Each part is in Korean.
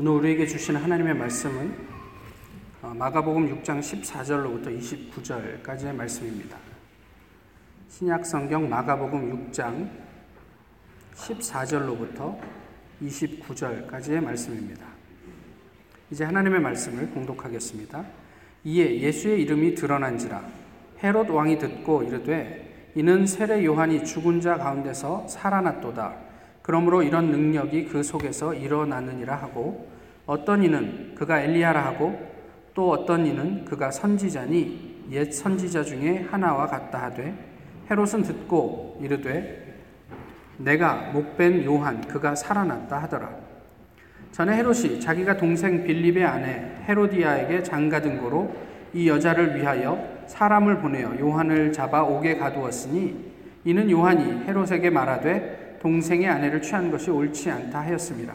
오늘 우리에게 주신 하나님의 말씀은 어, 마가복음 6장 14절로부터 29절까지의 말씀입니다. 신약 성경 마가복음 6장 14절로부터 29절까지의 말씀입니다. 이제 하나님의 말씀을 공독하겠습니다. 이에 예수의 이름이 드러난지라 헤롯 왕이 듣고 이르되 이는 세례 요한이 죽은 자 가운데서 살아났도다. 그러므로 이런 능력이 그 속에서 일어나느니라 하고 어떤 이는 그가 엘리야라 하고 또 어떤 이는 그가 선지자니 옛 선지자 중에 하나와 같다 하되 헤롯은 듣고 이르되 내가 목벤 요한 그가 살아났다 하더라. 전에 헤롯이 자기가 동생 빌립의 아내 헤로디아에게 장가든 고로 이 여자를 위하여 사람을 보내어 요한을 잡아 옥에 가두었으니 이는 요한이 헤롯에게 말하되 동생의 아내를 취한 것이 옳지 않다 하였습니다.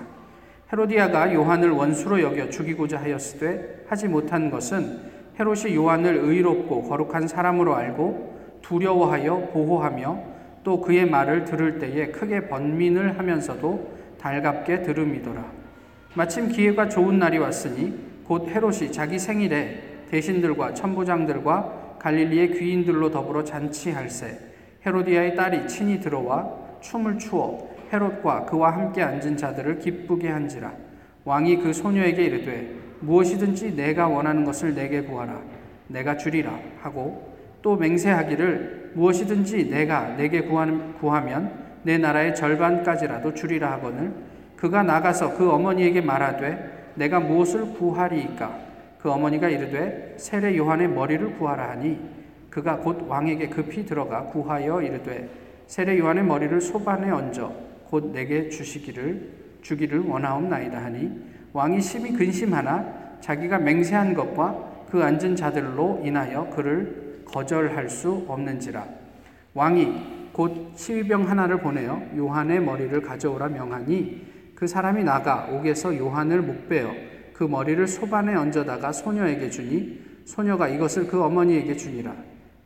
헤로디아가 요한을 원수로 여겨 죽이고자 하였으되 하지 못한 것은 헤롯이 요한을 의롭고 거룩한 사람으로 알고 두려워하여 보호하며 또 그의 말을 들을 때에 크게 번민을 하면서도 달갑게 들음이더라. 마침 기회가 좋은 날이 왔으니 곧 헤롯이 자기 생일에 대신들과 천부장들과 갈릴리의 귀인들로 더불어 잔치할세 헤로디아의 딸이 친히 들어와 춤을 추어 헤롯과 그와 함께 앉은 자들을 기쁘게 한지라. 왕이 그 소녀에게 이르되 무엇이든지 내가 원하는 것을 내게 구하라. 내가 주리라. 하고 또 맹세하기를 무엇이든지 내가 내게 구하면 내 나라의 절반까지라도 주리라 하거늘. 그가 나가서 그 어머니에게 말하되 내가 무엇을 구하리이까? 그 어머니가 이르되 세례 요한의 머리를 구하라 하니. 그가 곧 왕에게 급히 들어가 구하여 이르되 세례 요한의 머리를 소반에 얹어 곧 내게 주시기를 주기를 원하옵나이다 하니 왕이 심히 근심하나 자기가 맹세한 것과 그 앉은 자들로 인하여 그를 거절할 수 없는지라. 왕이 곧 시위병 하나를 보내어 요한의 머리를 가져오라 명하니 그 사람이 나가 옥에서 요한을 목베어 그 머리를 소반에 얹어다가 소녀에게 주니 소녀가 이것을 그 어머니에게 주니라.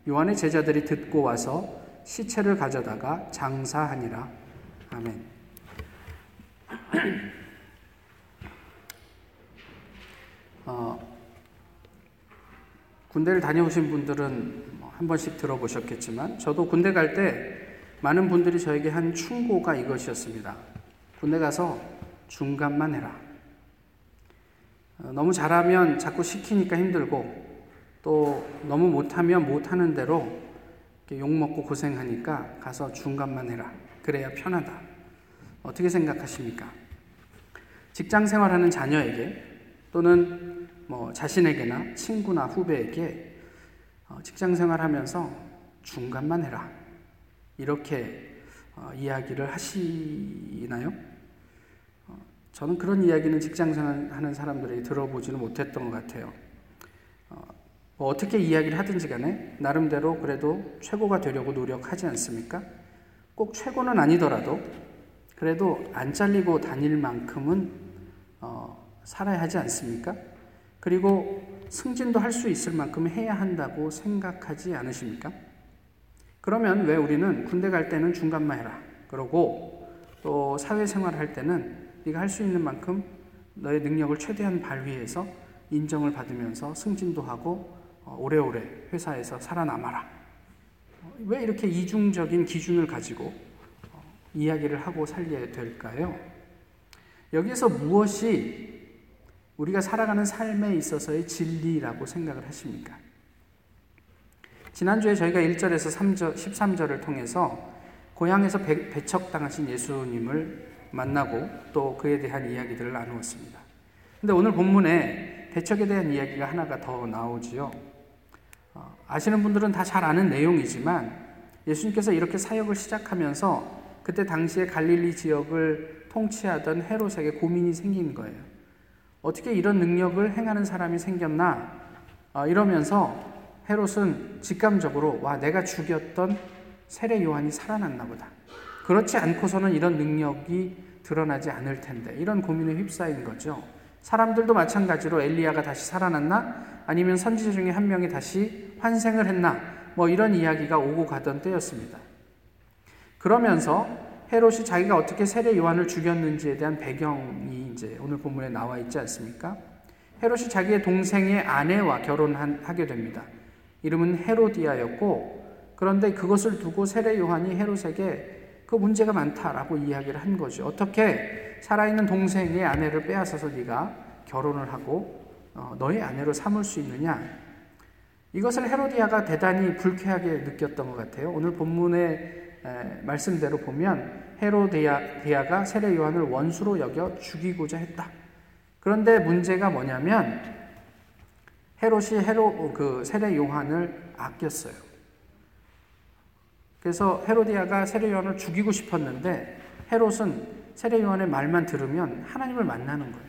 요한의 제자들이 듣고 와서 시체를 가져다가 장사하니라. 아멘. 어, 군대를 다녀오신 분들은 뭐한 번씩 들어보셨겠지만 저도 군대 갈 때 많은 분들이 저에게 한 충고가 이것이었습니다. 군대 가서 중간만 해라. 어, 너무 잘하면 자꾸 시키니까 힘들고 또 너무 못하면 못하는 대로 욕먹고 고생하니까 가서 중간만 해라. 그래야 편하다. 어떻게 생각하십니까? 직장 생활하는 자녀에게 또는 뭐 자신에게나 친구나 후배에게 어, 직장 생활하면서 중간만 해라. 이렇게 어, 이야기를 하시나요? 어, 저는 그런 이야기는 직장 생활하는 사람들에게 들어보지는 못했던 것 같아요. 뭐 어떻게 이야기를 하든지 간에 나름대로 그래도 최고가 되려고 노력하지 않습니까? 꼭 최고는 아니더라도 그래도 안 잘리고 다닐 만큼은 어, 살아야 하지 않습니까? 그리고 승진도 할 수 있을 만큼 해야 한다고 생각하지 않으십니까? 그러면 왜 우리는 군대 갈 때는 중간만 해라. 그러고 또 사회생활 할 때는 네가 할 수 있는 만큼 너의 능력을 최대한 발휘해서 인정을 받으면서 승진도 하고 어, 오래오래 회사에서 살아남아라. 어, 왜 이렇게 이중적인 기준을 가지고 어, 이야기를 하고 살려야 될까요? 여기에서 무엇이 우리가 살아가는 삶에 있어서의 진리라고 생각을 하십니까? 지난주에 저희가 1절에서 3절, 13절을 통해서 고향에서 배, 배척당하신 예수님을 만나고 또 그에 대한 이야기들을 나누었습니다. 근데 오늘 본문에 배척에 대한 이야기가 하나가 더 나오지요. 어, 아시는 분들은 다 잘 아는 내용이지만 예수님께서 이렇게 사역을 시작하면서 그때 당시에 갈릴리 지역을 통치하던 헤롯에게 고민이 생긴 거예요. 어떻게 이런 능력을 행하는 사람이 생겼나? 어, 이러면서 헤롯은 직감적으로 와 내가 죽였던 세례 요한이 살아났나 보다. 그렇지 않고서는 이런 능력이 드러나지 않을 텐데 이런 고민에 휩싸인 거죠. 사람들도 마찬가지로 엘리야가 다시 살아났나? 아니면 선지자 중에 한 명이 다시 환생을 했나? 뭐 이런 이야기가 오고 가던 때였습니다. 그러면서 헤롯이 자기가 어떻게 세례 요한을 죽였는지에 대한 배경이 이제 오늘 본문에 나와 있지 않습니까? 헤롯이 자기의 동생의 아내와 결혼하게 됩니다. 이름은 헤로디아였고 그런데 그것을 두고 세례 요한이 헤롯에게 그 문제가 많다라고 이야기를 한 거죠. 어떻게 살아있는 동생의 아내를 빼앗아서 네가 결혼을 하고 어, 너의 아내로 삼을 수 있느냐? 이것을 헤로디아가 대단히 불쾌하게 느꼈던 것 같아요. 오늘 본문의 말씀대로 보면 헤로디아가 세례 요한을 원수로 여겨 죽이고자 했다. 그런데 문제가 뭐냐면 헤롯이 헤로 그 세례 요한을 아꼈어요. 그래서 헤로디아가 세례 요한을 죽이고 싶었는데 헤롯은 세례 요한의 말만 들으면 하나님을 만나는 거예요.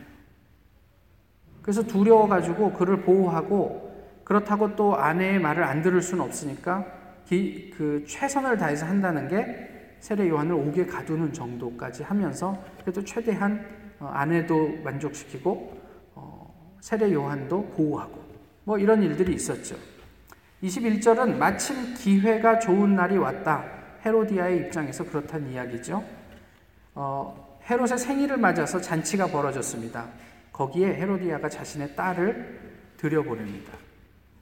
그래서 두려워가지고 그를 보호하고 그렇다고 또 아내의 말을 안 들을 수는 없으니까 기, 그 최선을 다해서 한다는 게 세례 요한을 옥에 가두는 정도까지 하면서 그래도 최대한 어, 아내도 만족시키고 어, 세례 요한도 보호하고 뭐 이런 일들이 있었죠. 21절은 마침 기회가 좋은 날이 왔다. 헤로디아의 입장에서 그렇다는 이야기죠. 어, 헤롯의 생일을 맞아서 잔치가 벌어졌습니다. 거기에 헤로디아가 자신의 딸을 들여보냅니다.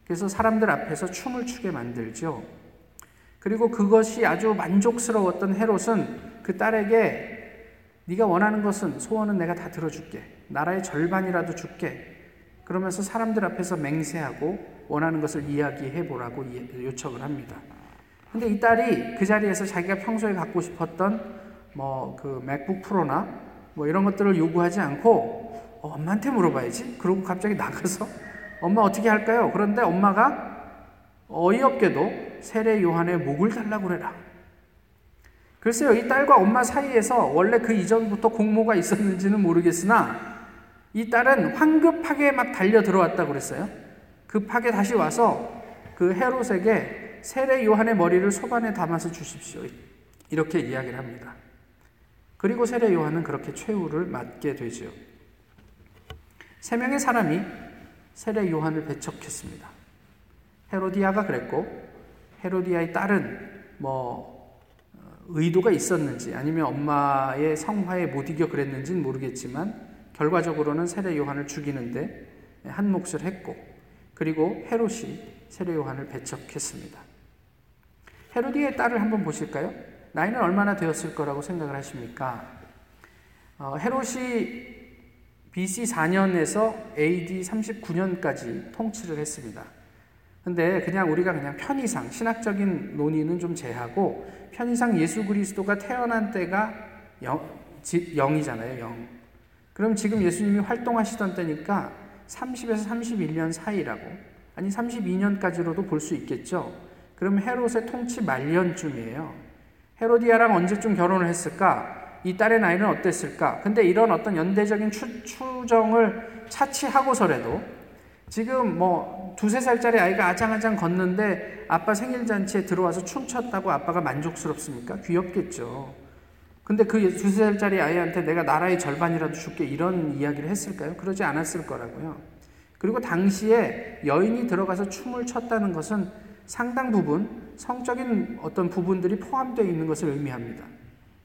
그래서 사람들 앞에서 춤을 추게 만들죠. 그리고 그것이 아주 만족스러웠던 헤롯은 그 딸에게 네가 원하는 것은 소원은 내가 다 들어줄게. 나라의 절반이라도 줄게. 그러면서 사람들 앞에서 맹세하고 원하는 것을 이야기해 보라고 요청을 합니다. 근데 이 딸이 그 자리에서 자기가 평소에 갖고 싶었던 뭐 그 맥북 프로나 뭐 이런 것들을 요구하지 않고 어, 엄마한테 물어봐야지. 그러고 갑자기 나가서 엄마 어떻게 할까요? 그런데 엄마가 어이없게도 세례 요한의 목을 달라고 그래라. 글쎄요, 이 딸과 엄마 사이에서 원래 그 이전부터 공모가 있었는지는 모르겠으나 이 딸은 황급하게 막 달려 들어왔다고 그랬어요. 급하게 다시 와서 그 헤롯에게 세례 요한의 머리를 소반에 담아서 주십시오. 이렇게 이야기를 합니다. 그리고 세례 요한은 그렇게 최후를 맞게 되죠. 세 명의 사람이 세례 요한을 배척했습니다. 헤로디아가 그랬고 헤로디아의 딸은 뭐 의도가 있었는지 아니면 엄마의 성화에 못 이겨 그랬는지는 모르겠지만 결과적으로는 세례 요한을 죽이는데 한 몫을 했고 그리고 헤롯이 세례 요한을 배척했습니다. 헤로디의 딸을 한번 보실까요? 나이는 얼마나 되었을 거라고 생각을 하십니까? 어, 헤롯이 BC 4년에서 AD 39년까지 통치를 했습니다. 근데 그냥 우리가 그냥 편의상 신학적인 논의는 좀 제하고 편의상 예수 그리스도가 태어난 때가 0, 0이잖아요. 0. 그럼 지금 예수님이 활동하시던 때니까 30에서 31년 사이라고 아니 32년까지로도 볼 수 있겠죠. 그럼 헤롯의 통치 말년쯤이에요. 헤로디아랑 언제쯤 결혼을 했을까? 이 딸의 나이는 어땠을까? 근데 이런 어떤 연대적인 추, 추정을 차치하고서라도 지금 뭐 두세 살짜리 아이가 아장아장 걷는데 아빠 생일잔치에 들어와서 춤췄다고 아빠가 만족스럽습니까? 귀엽겠죠. 근데 그 두세 살짜리 아이한테 내가 나라의 절반이라도 줄게 이런 이야기를 했을까요? 그러지 않았을 거라고요. 그리고 당시에 여인이 들어가서 춤을 췄다는 것은 상당 부분 성적인 어떤 부분들이 포함되어 있는 것을 의미합니다.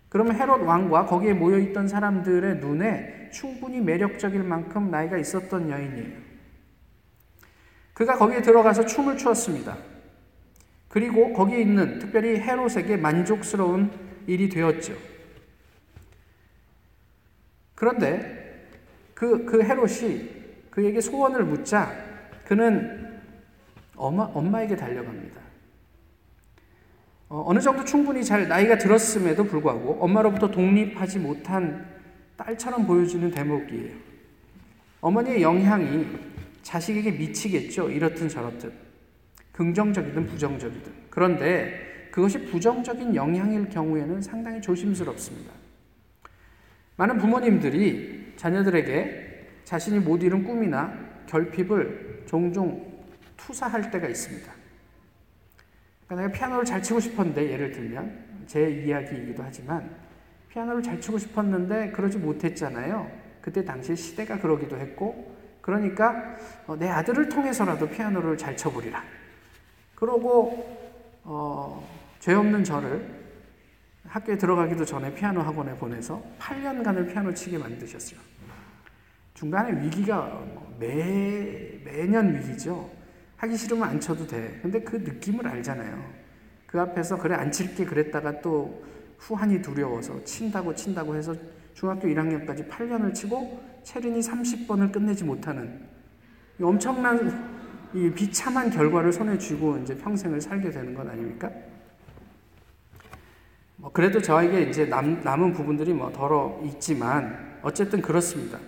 그러면 헤롯 왕과 거기에 모여 있던 사람들의 눈에 충분히 매력적일 만큼 나이가 있었던 여인이에요. 그가 거기에 들어가서 춤을 추었습니다. 그리고 거기에 있는 특별히 헤롯에게 만족스러운 일이 되었죠. 그런데 그, 그 헤롯이 그에게 소원을 묻자 그는 엄마, 엄마에게 달려갑니다. 어, 어느 정도 충분히 잘 나이가 들었음에도 불구하고 엄마로부터 독립하지 못한 딸처럼 보여지는 대목이에요. 어머니의 영향이 자식에게 미치겠죠. 이렇든 저렇든. 긍정적이든 부정적이든. 그런데 그것이 부정적인 영향일 경우에는 상당히 조심스럽습니다. 많은 부모님들이 자녀들에게 자신이 못 이룬 꿈이나 결핍을 종종 투사할 때가 있습니다. 그러니까 내가 피아노를 잘 치고 싶었는데 예를 들면 제 이야기이기도 하지만 피아노를 잘 치고 싶었는데 그러지 못했잖아요. 그때 당시 시대가 그러기도 했고 그러니까 어, 내 아들을 통해서라도 피아노를 잘 쳐보리라. 그러고 어, 죄 없는 저를 학교에 들어가기도 전에 피아노 학원에 보내서 8년간을 피아노 치게 만드셨어요. 중간에 위기가 뭐 매, 매년 위기죠. 하기 싫으면 안 쳐도 돼. 근데 그 느낌을 알잖아요. 그 앞에서 그래 안 칠게 그랬다가 또 후한이 두려워서 친다고 친다고 해서 중학교 1학년까지 8년을 치고 체린이 30번을 끝내지 못하는 엄청난 이 비참한 결과를 손에 쥐고 이제 평생을 살게 되는 것 아닙니까? 뭐 그래도 저에게 이제 남, 남은 부분들이 뭐 덜어 있지만 어쨌든 그렇습니다.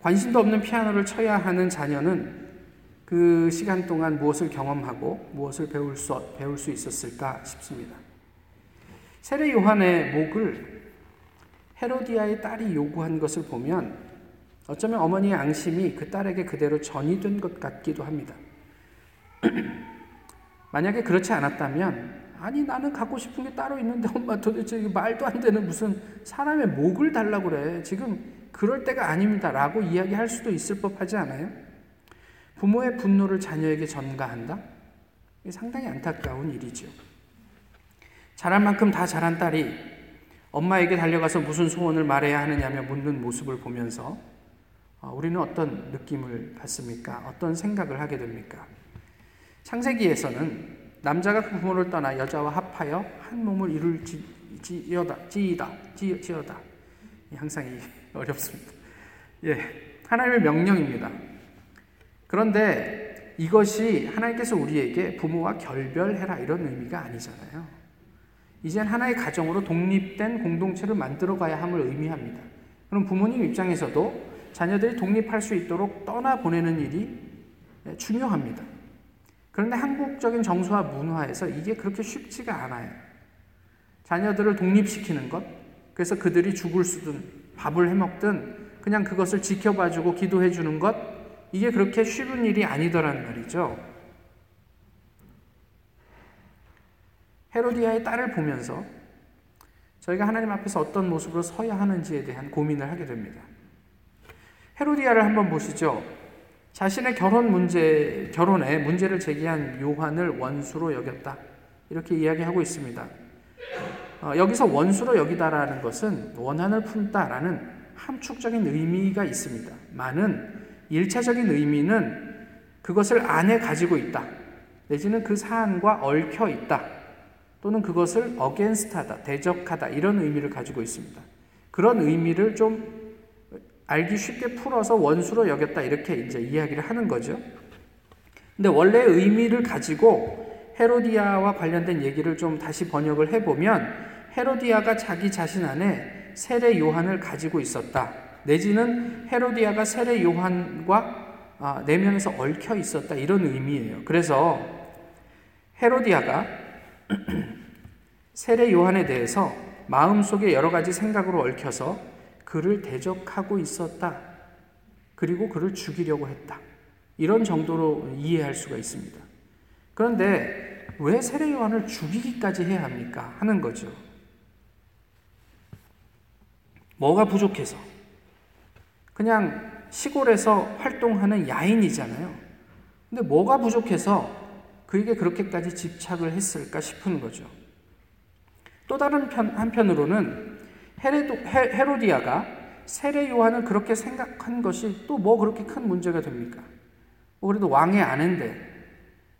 관심도 없는 피아노를 쳐야 하는 자녀는 그 시간 동안 무엇을 경험하고 무엇을 배울 수, 배울 수 있었을까 싶습니다. 세례 요한의 목을 헤로디아의 딸이 요구한 것을 보면 어쩌면 어머니의 앙심이 그 딸에게 그대로 전이 된 것 같기도 합니다. 만약에 그렇지 않았다면, 아니, 나는 갖고 싶은 게 따로 있는데, 엄마 도대체 말도 안 되는 무슨 사람의 목을 달라고 그래. 지금 그럴 때가 아닙니다. 라고 이야기할 수도 있을 법 하지 않아요? 부모의 분노를 자녀에게 전가한다? 상당히 안타까운 일이죠. 잘할 만큼 다 잘한 딸이 엄마에게 달려가서 무슨 소원을 말해야 하느냐며 묻는 모습을 보면서 어, 우리는 어떤 느낌을 받습니까? 어떤 생각을 하게 됩니까? 창세기에서는 남자가 그 부모를 떠나 여자와 합하여 한 몸을 이룰 지, 지어다, 지이다, 지, 지어다. 항상 어렵습니다. 예, 하나님의 명령입니다. 그런데 이것이 하나님께서 우리에게 부모와 결별해라 이런 의미가 아니잖아요. 이젠 하나의 가정으로 독립된 공동체를 만들어 가야 함을 의미합니다. 그럼 부모님 입장에서도 자녀들이 독립할 수 있도록 떠나보내는 일이 중요합니다. 그런데 한국적인 정서와 문화에서 이게 그렇게 쉽지가 않아요. 자녀들을 독립시키는 것, 그래서 그들이 죽을 수든 밥을 해먹든 그냥 그것을 지켜봐주고 기도해주는 것, 이게 그렇게 쉬운 일이 아니더란 말이죠. 헤로디아의 딸을 보면서 저희가 하나님 앞에서 어떤 모습으로 서야 하는지에 대한 고민을 하게 됩니다. 헤로디아를 한번 보시죠. 자신의 결혼 문제, 결혼에 문제를 제기한 요한을 원수로 여겼다. 이렇게 이야기하고 있습니다. 어, 여기서 원수로 여기다라는 것은 원한을 품다라는 함축적인 의미가 있습니다. 많은 1차적인 의미는 그것을 안에 가지고 있다. 내지는 그 사안과 얽혀 있다. 또는 그것을 어겐스트하다, 대적하다 이런 의미를 가지고 있습니다. 그런 의미를 좀 알기 쉽게 풀어서 원수로 여겼다 이렇게 이제 이야기를 하는 거죠. 근데 원래 의미를 가지고 헤로디아와 관련된 얘기를 좀 다시 번역을 해보면 헤로디아가 자기 자신 안에 세례 요한을 가지고 있었다. 내지는 헤로디아가 세례 요한과 아, 내면에서 얽혀 있었다. 이런 의미예요. 그래서 헤로디아가 세례 요한에 대해서 마음속에 여러 가지 생각으로 얽혀서 그를 대적하고 있었다. 그리고 그를 죽이려고 했다. 이런 정도로 이해할 수가 있습니다. 그런데 왜 세례 요한을 죽이기까지 해야 합니까? 하는 거죠. 뭐가 부족해서? 그냥 시골에서 활동하는 야인이잖아요. 근데 뭐가 부족해서 그에게 그렇게까지 집착을 했을까 싶은 거죠. 또 다른 편, 한편으로는 헤레도, 헤, 로디아가 세례 요한을 그렇게 생각한 것이 또 뭐 그렇게 큰 문제가 됩니까? 뭐 그래도 왕의 아내인데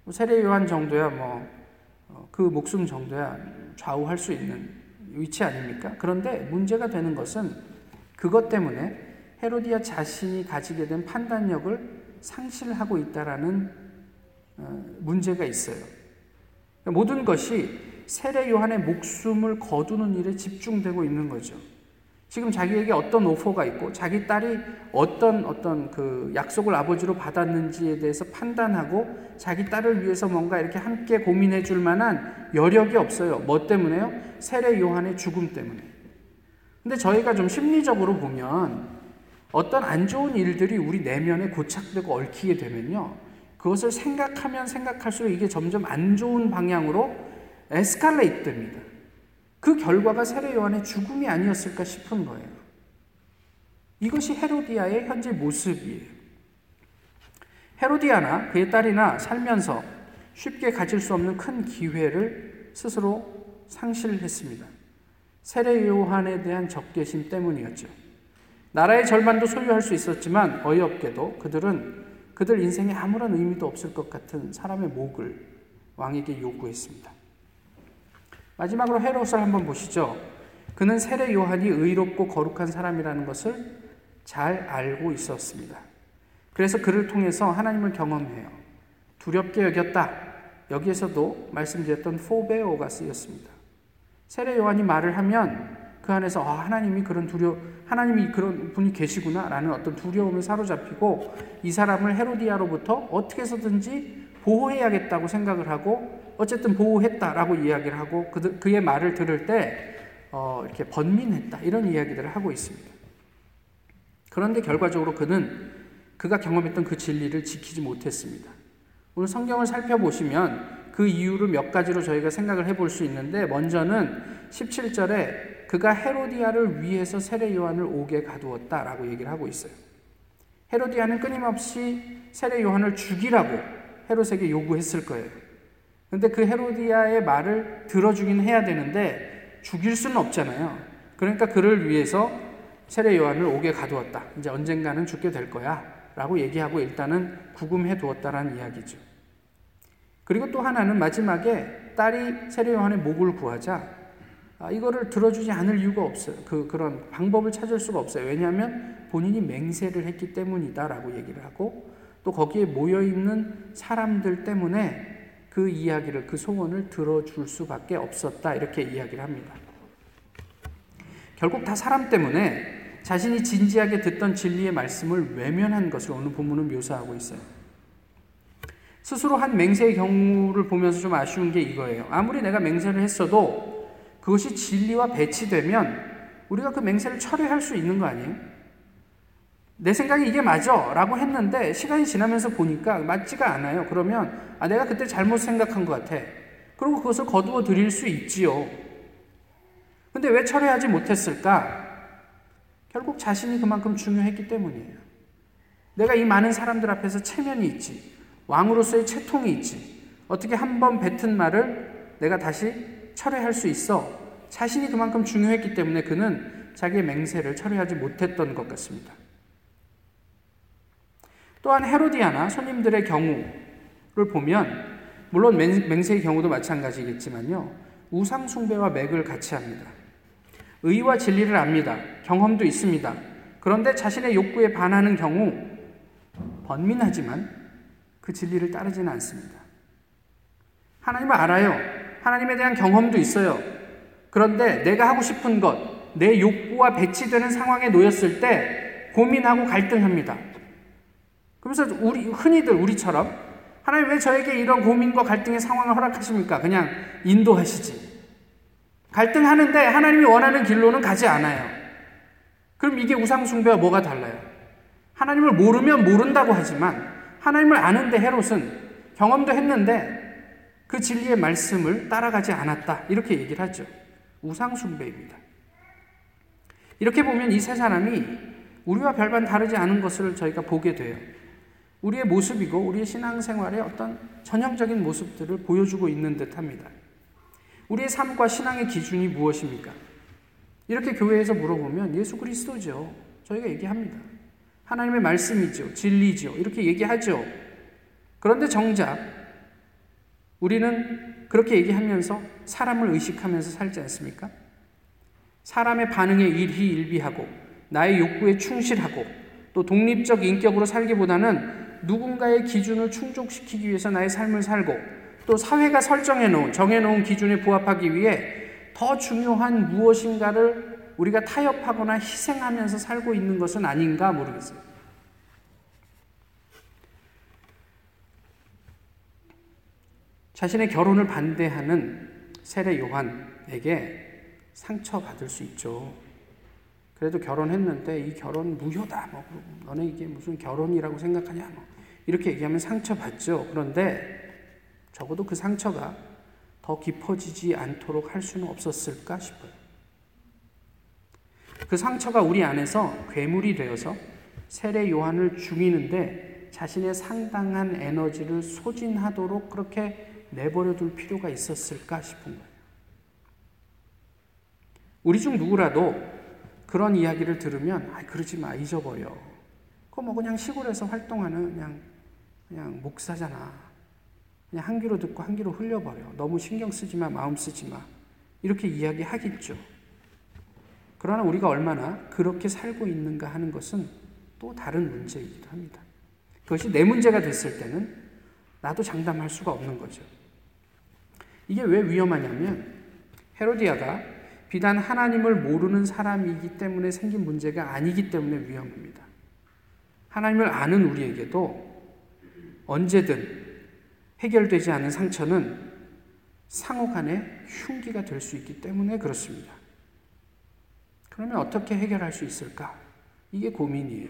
뭐 세례 요한 정도야 뭐그 어, 목숨 정도야 좌우할 수 있는 위치 아닙니까? 그런데 문제가 되는 것은 그것 때문에 헤로디아 자신이 가지게 된 판단력을 상실하고 있다라는 어, 문제가 있어요. 모든 것이 세례 요한의 목숨을 거두는 일에 집중되고 있는 거죠. 지금 자기에게 어떤 오퍼가 있고 자기 딸이 어떤 어떤 그 약속을 아버지로 받았는지에 대해서 판단하고 자기 딸을 위해서 뭔가 이렇게 함께 고민해 줄 만한 여력이 없어요. 뭐 때문에요? 세례 요한의 죽음 때문에. 근데 저희가 좀 심리적으로 보면 어떤 안 좋은 일들이 우리 내면에 고착되고 얽히게 되면요. 그것을 생각하면 생각할수록 이게 점점 안 좋은 방향으로 에스칼레이트 됩니다. 그 결과가 세례 요한의 죽음이 아니었을까 싶은 거예요. 이것이 헤로디아의 현재 모습이에요. 헤로디아나 그의 딸이나 살면서 쉽게 가질 수 없는 큰 기회를 스스로 상실했습니다. 세례 요한에 대한 적개심 때문이었죠. 나라의 절반도 소유할 수 있었지만 어이없게도 그들은 그들 인생에 아무런 의미도 없을 것 같은 사람의 목을 왕에게 요구했습니다. 마지막으로 헤롯을 한번 보시죠. 그는 세례 요한이 의롭고 거룩한 사람이라는 것을 잘 알고 있었습니다. 그래서 그를 통해서 하나님을 경험해요. 두렵게 여겼다. 여기에서도 말씀드렸던 포베오가 쓰였습니다. 세례 요한이 말을 하면 그 안에서 아, 하나님이 그런 두려 하나님이 그런 분이 계시구나라는 어떤 두려움에 사로잡히고 이 사람을 헤로디아로부터 어떻게 해서든지 보호해야겠다고 생각을 하고 어쨌든 보호했다라고 이야기를 하고 그, 그의 말을 들을 때 어, 이렇게 번민했다 이런 이야기들을 하고 있습니다. 그런데 결과적으로 그는 그가 경험했던 그 진리를 지키지 못했습니다. 오늘 성경을 살펴보시면 그 이유를 몇 가지로 저희가 생각을 해볼 수 있는데 먼저는 17절에 그가 헤로디아를 위해서 세례 요한을 오게 가두었다라고 얘기를 하고 있어요. 헤로디아는 끊임없이 세례 요한을 죽이라고 헤롯에게 요구했을 거예요. 근데 그 헤로디아의 말을 들어주긴 해야 되는데 죽일 수는 없잖아요. 그러니까 그를 위해서 세례 요한을 옥에 가두었다. 이제 언젠가는 죽게 될 거야. 라고 얘기하고 일단은 구금해 두었다라는 이야기죠. 그리고 또 하나는 마지막에 딸이 세례 요한의 목을 구하자 아, 이거를 들어주지 않을 이유가 없어요. 그, 그런 방법을 찾을 수가 없어요. 왜냐하면 본인이 맹세를 했기 때문이다라고 얘기를 하고 또 거기에 모여있는 사람들 때문에 그 이야기를, 그 소원을 들어줄 수밖에 없었다. 이렇게 이야기를 합니다. 결국 다 사람 때문에 자신이 진지하게 듣던 진리의 말씀을 외면한 것을 오늘 본문은 묘사하고 있어요. 스스로 한 맹세의 경우를 보면서 좀 아쉬운 게 이거예요. 아무리 내가 맹세를 했어도 그것이 진리와 배치되면 우리가 그 맹세를 철회할 수 있는 거 아니에요? 내 생각에 이게 맞아 라고 했는데 시간이 지나면서 보니까 맞지가 않아요. 그러면 아, 내가 그때 잘못 생각한 것 같아. 그리고 그것을 거두어 드릴 수 있지요. 근데 왜 철회하지 못했을까? 결국 자신이 그만큼 중요했기 때문이에요. 내가 이 많은 사람들 앞에서 체면이 있지. 왕으로서의 채통이 있지. 어떻게 한 번 뱉은 말을 내가 다시 철회할 수 있어. 자신이 그만큼 중요했기 때문에 그는 자기의 맹세를 철회하지 못했던 것 같습니다. 또한 헤로디아나 손님들의 경우를 보면 물론 맹세의 경우도 마찬가지겠지만요. 우상 숭배와 맥을 같이 합니다. 의와 진리를 압니다. 경험도 있습니다. 그런데 자신의 욕구에 반하는 경우 번민하지만 그 진리를 따르지는 않습니다. 하나님을 알아요. 하나님에 대한 경험도 있어요. 그런데 내가 하고 싶은 것, 내 욕구와 배치되는 상황에 놓였을 때 고민하고 갈등합니다. 그래서 우리 흔히들 우리처럼 하나님 왜 저에게 이런 고민과 갈등의 상황을 허락하십니까? 그냥 인도하시지. 갈등하는데 하나님이 원하는 길로는 가지 않아요. 그럼 이게 우상숭배와 뭐가 달라요? 하나님을 모르면 모른다고 하지만 하나님을 아는데 헤롯은 경험도 했는데 그 진리의 말씀을 따라가지 않았다. 이렇게 얘기를 하죠. 우상숭배입니다. 이렇게 보면 이 세 사람이 우리와 별반 다르지 않은 것을 저희가 보게 돼요. 우리의 모습이고 우리의 신앙생활의 어떤 전형적인 모습들을 보여주고 있는 듯 합니다. 우리의 삶과 신앙의 기준이 무엇입니까? 이렇게 교회에서 물어보면 예수 그리스도죠. 저희가 얘기합니다. 하나님의 말씀이죠. 진리죠. 이렇게 얘기하죠. 그런데 정작 우리는 그렇게 얘기하면서 사람을 의식하면서 살지 않습니까? 사람의 반응에 일희일비하고 나의 욕구에 충실하고 또 독립적 인격으로 살기보다는 누군가의 기준을 충족시키기 위해서 나의 삶을 살고 또 사회가 설정해 놓은 정해 놓은 기준에 부합하기 위해 더 중요한 무엇인가를 우리가 타협하거나 희생하면서 살고 있는 것은 아닌가 모르겠어요. 자신의 결혼을 반대하는 세례 요한에게 상처받을 수 있죠. 그래도 결혼했는데 이 결혼 무효다. 뭐 너네 이게 무슨 결혼이라고 생각하냐. 뭐 이렇게 얘기하면 상처받죠. 그런데 적어도 그 상처가 더 깊어지지 않도록 할 수는 없었을까 싶어요. 그 상처가 우리 안에서 괴물이 되어서 세례 요한을 죽이는데 자신의 상당한 에너지를 소진하도록 그렇게 내버려 둘 필요가 있었을까 싶은 거예요. 우리 중 누구라도 그런 이야기를 들으면 아 그러지 마 잊어버려. 그거 뭐 그냥 시골에서 활동하는 그냥 그냥 목사잖아. 그냥 한 귀로 듣고 한 귀로 흘려버려. 너무 신경 쓰지 마, 마음 쓰지 마. 이렇게 이야기하겠죠. 그러나 우리가 얼마나 그렇게 살고 있는가 하는 것은 또 다른 문제이기도 합니다. 그것이 내 문제가 됐을 때는 나도 장담할 수가 없는 거죠. 이게 왜 위험하냐면 헤로디아가 비단 하나님을 모르는 사람이기 때문에 생긴 문제가 아니기 때문에 위험합니다. 하나님을 아는 우리에게도 언제든 해결되지 않은 상처는 상호 간의 흉기가 될 수 있기 때문에 그렇습니다. 그러면 어떻게 해결할 수 있을까? 이게 고민이에요.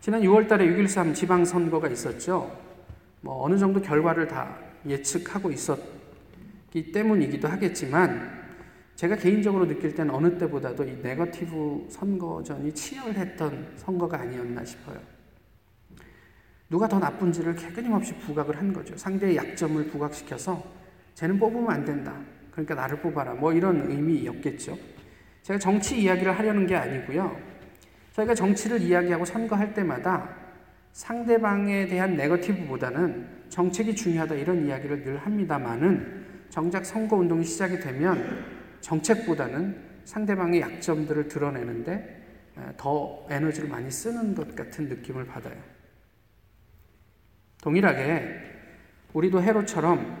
지난 6월 달에 6.13 지방선거가 있었죠. 뭐 어느 정도 결과를 다 예측하고 있었기 때문이기도 하겠지만 제가 개인적으로 느낄 때는 어느 때보다도 이 네거티브 선거전이 치열했던 선거가 아니었나 싶어요. 누가 더 나쁜지를 끊임없이 부각을 한 거죠. 상대의 약점을 부각시켜서 쟤는 뽑으면 안 된다. 그러니까 나를 뽑아라. 뭐 이런 의미였겠죠. 제가 정치 이야기를 하려는 게 아니고요. 저희가 정치를 이야기하고 선거할 때마다 상대방에 대한 네거티브보다는 정책이 중요하다 이런 이야기를 늘 합니다만은 정작 선거 운동이 시작이 되면 정책보다는 상대방의 약점들을 드러내는데 더 에너지를 많이 쓰는 것 같은 느낌을 받아요. 동일하게 우리도 헤로처럼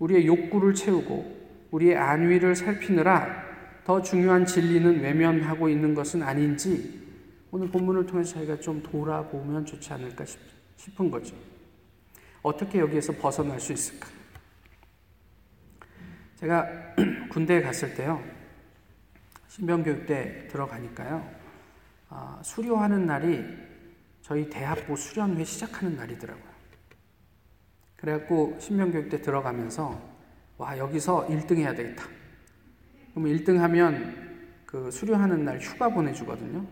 우리의 욕구를 채우고 우리의 안위를 살피느라 더 중요한 진리는 외면하고 있는 것은 아닌지 오늘 본문을 통해서 저희가 좀 돌아보면 좋지 않을까 싶은 거죠. 어떻게 여기에서 벗어날 수 있을까? 제가 군대에 갔을 때요, 신병교육 때 들어가니까요, 아, 수료하는 날이 저희 대학부 수련회 시작하는 날이더라고요. 그래갖고 신병교육 때 들어가면서 와 여기서 1등 해야 되겠다. 그럼 1등 하면 그 수료하는 날 휴가 보내주거든요.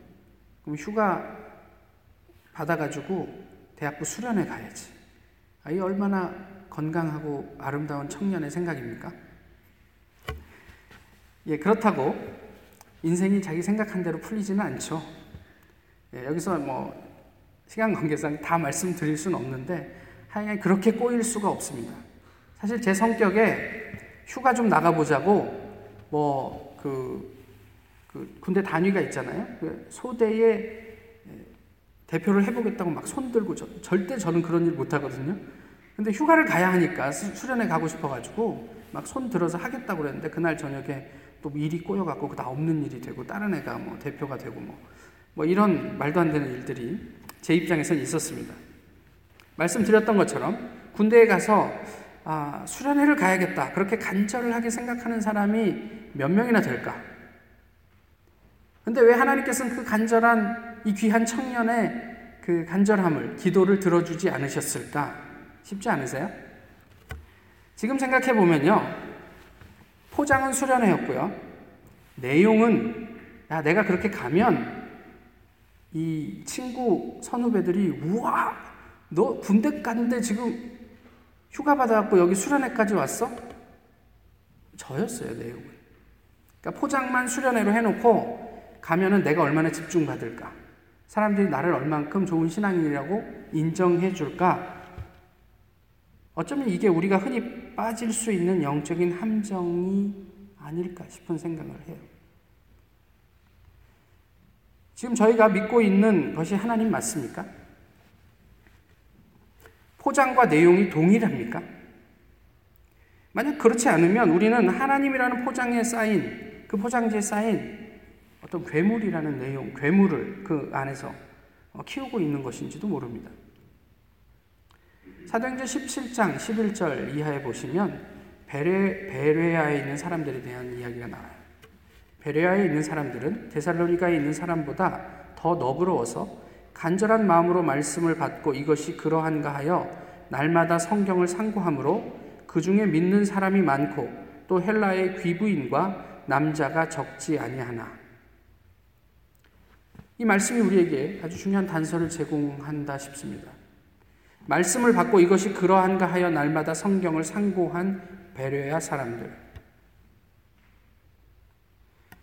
그럼 휴가 받아가지고 대학부 수련회 가야지. 아, 이 얼마나 건강하고 아름다운 청년의 생각입니까? 예, 그렇다고 인생이 자기 생각한 대로 풀리지는 않죠. 예, 여기서 뭐 시간 관계상 다 말씀드릴 수는 없는데 하여간 그렇게 꼬일 수가 없습니다. 사실 제 성격에 휴가 좀 나가보자고 뭐그 그 군대 단위가 있잖아요. 그 소대에 대표를 해보겠다고 막 손들고 저, 절대 저는 그런 일 못하거든요. 근데 휴가를 가야 하니까 수련회 가고 싶어가지고 막 손 들어서 하겠다고 그랬는데 그날 저녁에 또 일이 꼬여갖고 다 없는 일이 되고 다른 애가 뭐 대표가 되고 뭐, 뭐 이런 말도 안 되는 일들이 제 입장에서는 있었습니다. 말씀드렸던 것처럼 군대에 가서 아, 수련회를 가야겠다. 그렇게 간절하게 생각하는 사람이 몇 명이나 될까? 근데 왜 하나님께서는 그 간절한 이 귀한 청년의 그 간절함을, 기도를 들어주지 않으셨을까? 쉽지 않으세요? 지금 생각해 보면요. 포장은 수련회였고요. 내용은, 야, 내가 그렇게 가면 이 친구 선후배들이, 우와, 너 군대 갔는데 지금 휴가 받아갖고 여기 수련회까지 왔어? 저였어요, 내용은. 그러니까 포장만 수련회로 해놓고 가면은 내가 얼마나 집중받을까? 사람들이 나를 얼만큼 좋은 신앙인이라고 인정해 줄까? 어쩌면 이게 우리가 흔히 빠질 수 있는 영적인 함정이 아닐까 싶은 생각을 해요. 지금 저희가 믿고 있는 것이 하나님 맞습니까? 포장과 내용이 동일합니까? 만약 그렇지 않으면 우리는 하나님이라는 포장에 쌓인 그 포장지에 쌓인 어떤 괴물이라는 내용, 괴물을 그 안에서 어, 키우고 있는 것인지도 모릅니다. 사도행전 17장 11절 이하에 보시면 베레, 베레아에 있는 사람들에 대한 이야기가 나와요. 베레아에 있는 사람들은 데살로니가에 있는 사람보다 더 너그러워서 간절한 마음으로 말씀을 받고 이것이 그러한가 하여 날마다 성경을 상고함으로 그 중에 믿는 사람이 많고 또 헬라의 귀부인과 남자가 적지 아니하나. 이 말씀이 우리에게 아주 중요한 단서를 제공한다 싶습니다. 말씀을 받고 이것이 그러한가 하여 날마다 성경을 상고한 배려야 사람들.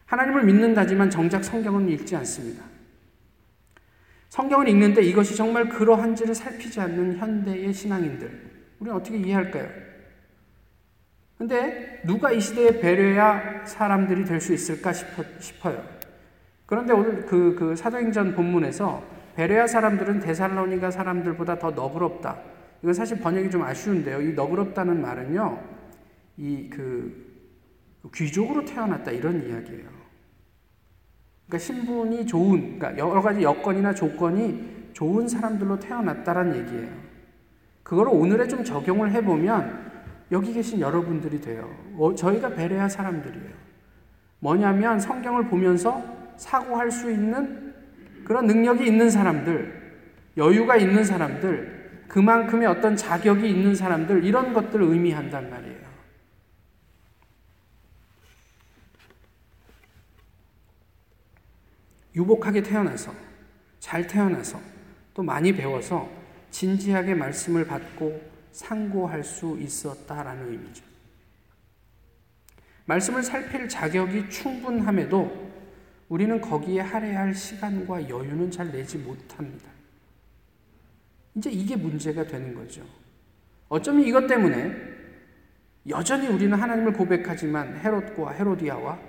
하나님을 믿는다지만 정작 성경은 읽지 않습니다. 성경을 읽는데 이것이 정말 그러한지를 살피지 않는 현대의 신앙인들, 우리는 어떻게 이해할까요? 근데 누가 이 시대에 배려야 사람들이 될 수 있을까 싶어, 요 그런데 오늘 그, 그 사도행전 본문에서 베레아 사람들은 데살로니가 사람들보다 더 너그럽다. 이건 사실 번역이 좀 아쉬운데요. 이 너그럽다는 말은요, 이 그 귀족으로 태어났다 이런 이야기예요. 그러니까 신분이 좋은, 그러니까 여러 가지 여건이나 조건이 좋은 사람들로 태어났다라는 얘기예요. 그걸 오늘에 좀 적용을 해보면 여기 계신 여러분들이 돼요. 어, 저희가 베레아 사람들이에요. 뭐냐면 성경을 보면서 사고할 수 있는 그런 능력이 있는 사람들, 여유가 있는 사람들, 그만큼의 어떤 자격이 있는 사람들, 이런 것들을 의미한단 말이에요. 유복하게 태어나서, 잘 태어나서, 또 많이 배워서 진지하게 말씀을 받고 상고할 수 있었다라는 의미죠. 말씀을 살필 자격이 충분함에도 우리는 거기에 할애할 시간과 여유는 잘 내지 못합니다. 이제 이게 문제가 되는 거죠. 어쩌면 이것 때문에 여전히 우리는 하나님을 고백하지만 헤롯과 헤로디아와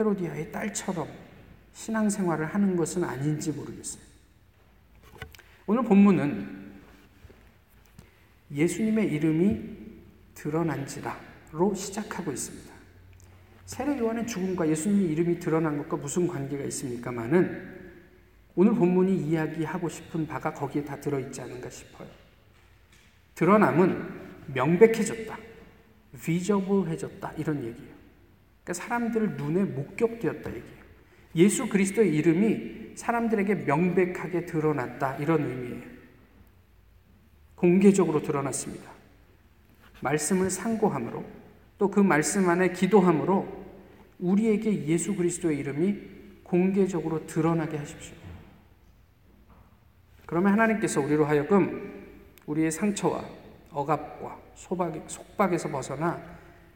헤로디아의 딸처럼 신앙생활을 하는 것은 아닌지 모르겠어요. 오늘 본문은 예수님의 이름이 드러난지라로 시작하고 있습니다. 세례 요한의 죽음과 예수님의 이름이 드러난 것과 무슨 관계가 있습니까마는 오늘 본문이 이야기하고 싶은 바가 거기에 다 들어있지 않은가 싶어요. 드러남은 명백해졌다. 비저블해졌다. 이런 얘기예요. 그러니까 사람들 눈에 목격되었다 얘기예요. 예수 그리스도의 이름이 사람들에게 명백하게 드러났다. 이런 의미예요. 공개적으로 드러났습니다. 말씀을 상고함으로 또 그 말씀 안에 기도함으로 우리에게 예수 그리스도의 이름이 공개적으로 드러나게 하십시오. 그러면 하나님께서 우리로 하여금 우리의 상처와 억압과 소박, 속박에서 벗어나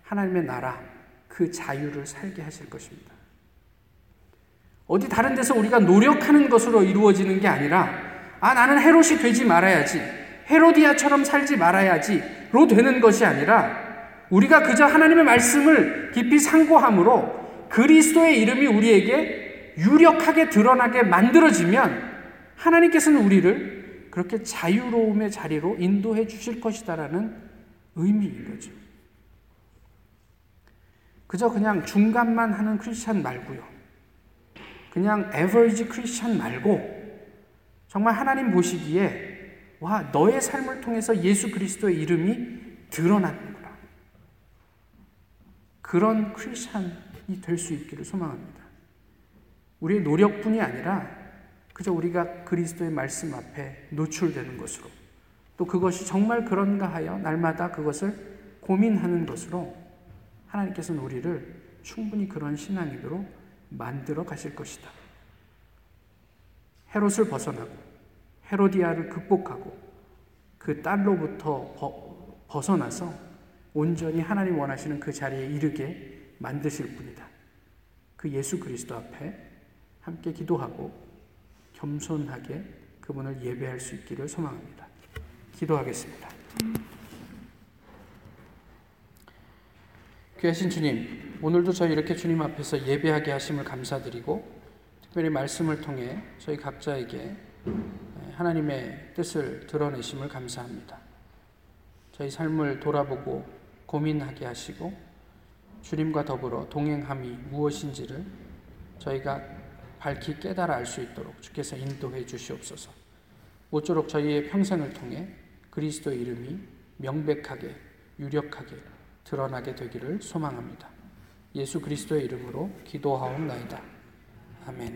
하나님의 나라, 그 자유를 살게 하실 것입니다. 어디 다른 데서 우리가 노력하는 것으로 이루어지는 게 아니라, 아, 나는 헤롯이 되지 말아야지. 헤로디아처럼 살지 말아야지로 되는 것이 아니라, 우리가 그저 하나님의 말씀을 깊이 상고함으로 그리스도의 이름이 우리에게 유력하게 드러나게 만들어지면 하나님께서는 우리를 그렇게 자유로움의 자리로 인도해 주실 것이다라는 의미인 거죠. 그저 그냥 중간만 하는 크리스찬 말고요. 그냥 에버리지 크리스찬 말고 정말 하나님 보시기에 와 너의 삶을 통해서 예수 그리스도의 이름이 드러났구나. 그런 크리스찬이 될 수 있기를 소망합니다. 우리의 노력뿐이 아니라 그저 우리가 그리스도의 말씀 앞에 노출되는 것으로 또 그것이 정말 그런가 하여 날마다 그것을 고민하는 것으로 하나님께서는 우리를 충분히 그런 신앙인으로 만들어 가실 것이다. 헤롯을 벗어나고 헤로디아를 극복하고 그 딸로부터 벗어나서 온전히 하나님 원하시는 그 자리에 이르게 만드실 분이다. 그 예수 그리스도 앞에 함께 기도하고 겸손하게 그분을 예배할 수 있기를 소망합니다. 기도하겠습니다. 귀하신 주님, 오늘도 저희 이렇게 주님 앞에서 예배하게 하심을 감사드리고 특별히 말씀을 통해 저희 각자에게 하나님의 뜻을 드러내심을 감사합니다. 저희 삶을 돌아보고 고민하게 하시고 주님과 더불어 동행함이 무엇인지를 저희가 밝히 깨달아 알 수 있도록 주께서 인도해 주시옵소서. 모쪼록 저희의 평생을 통해 그리스도의 이름이 명백하게 유력하게 드러나게 되기를 소망합니다. 예수 그리스도의 이름으로 기도하옵나이다. 아멘.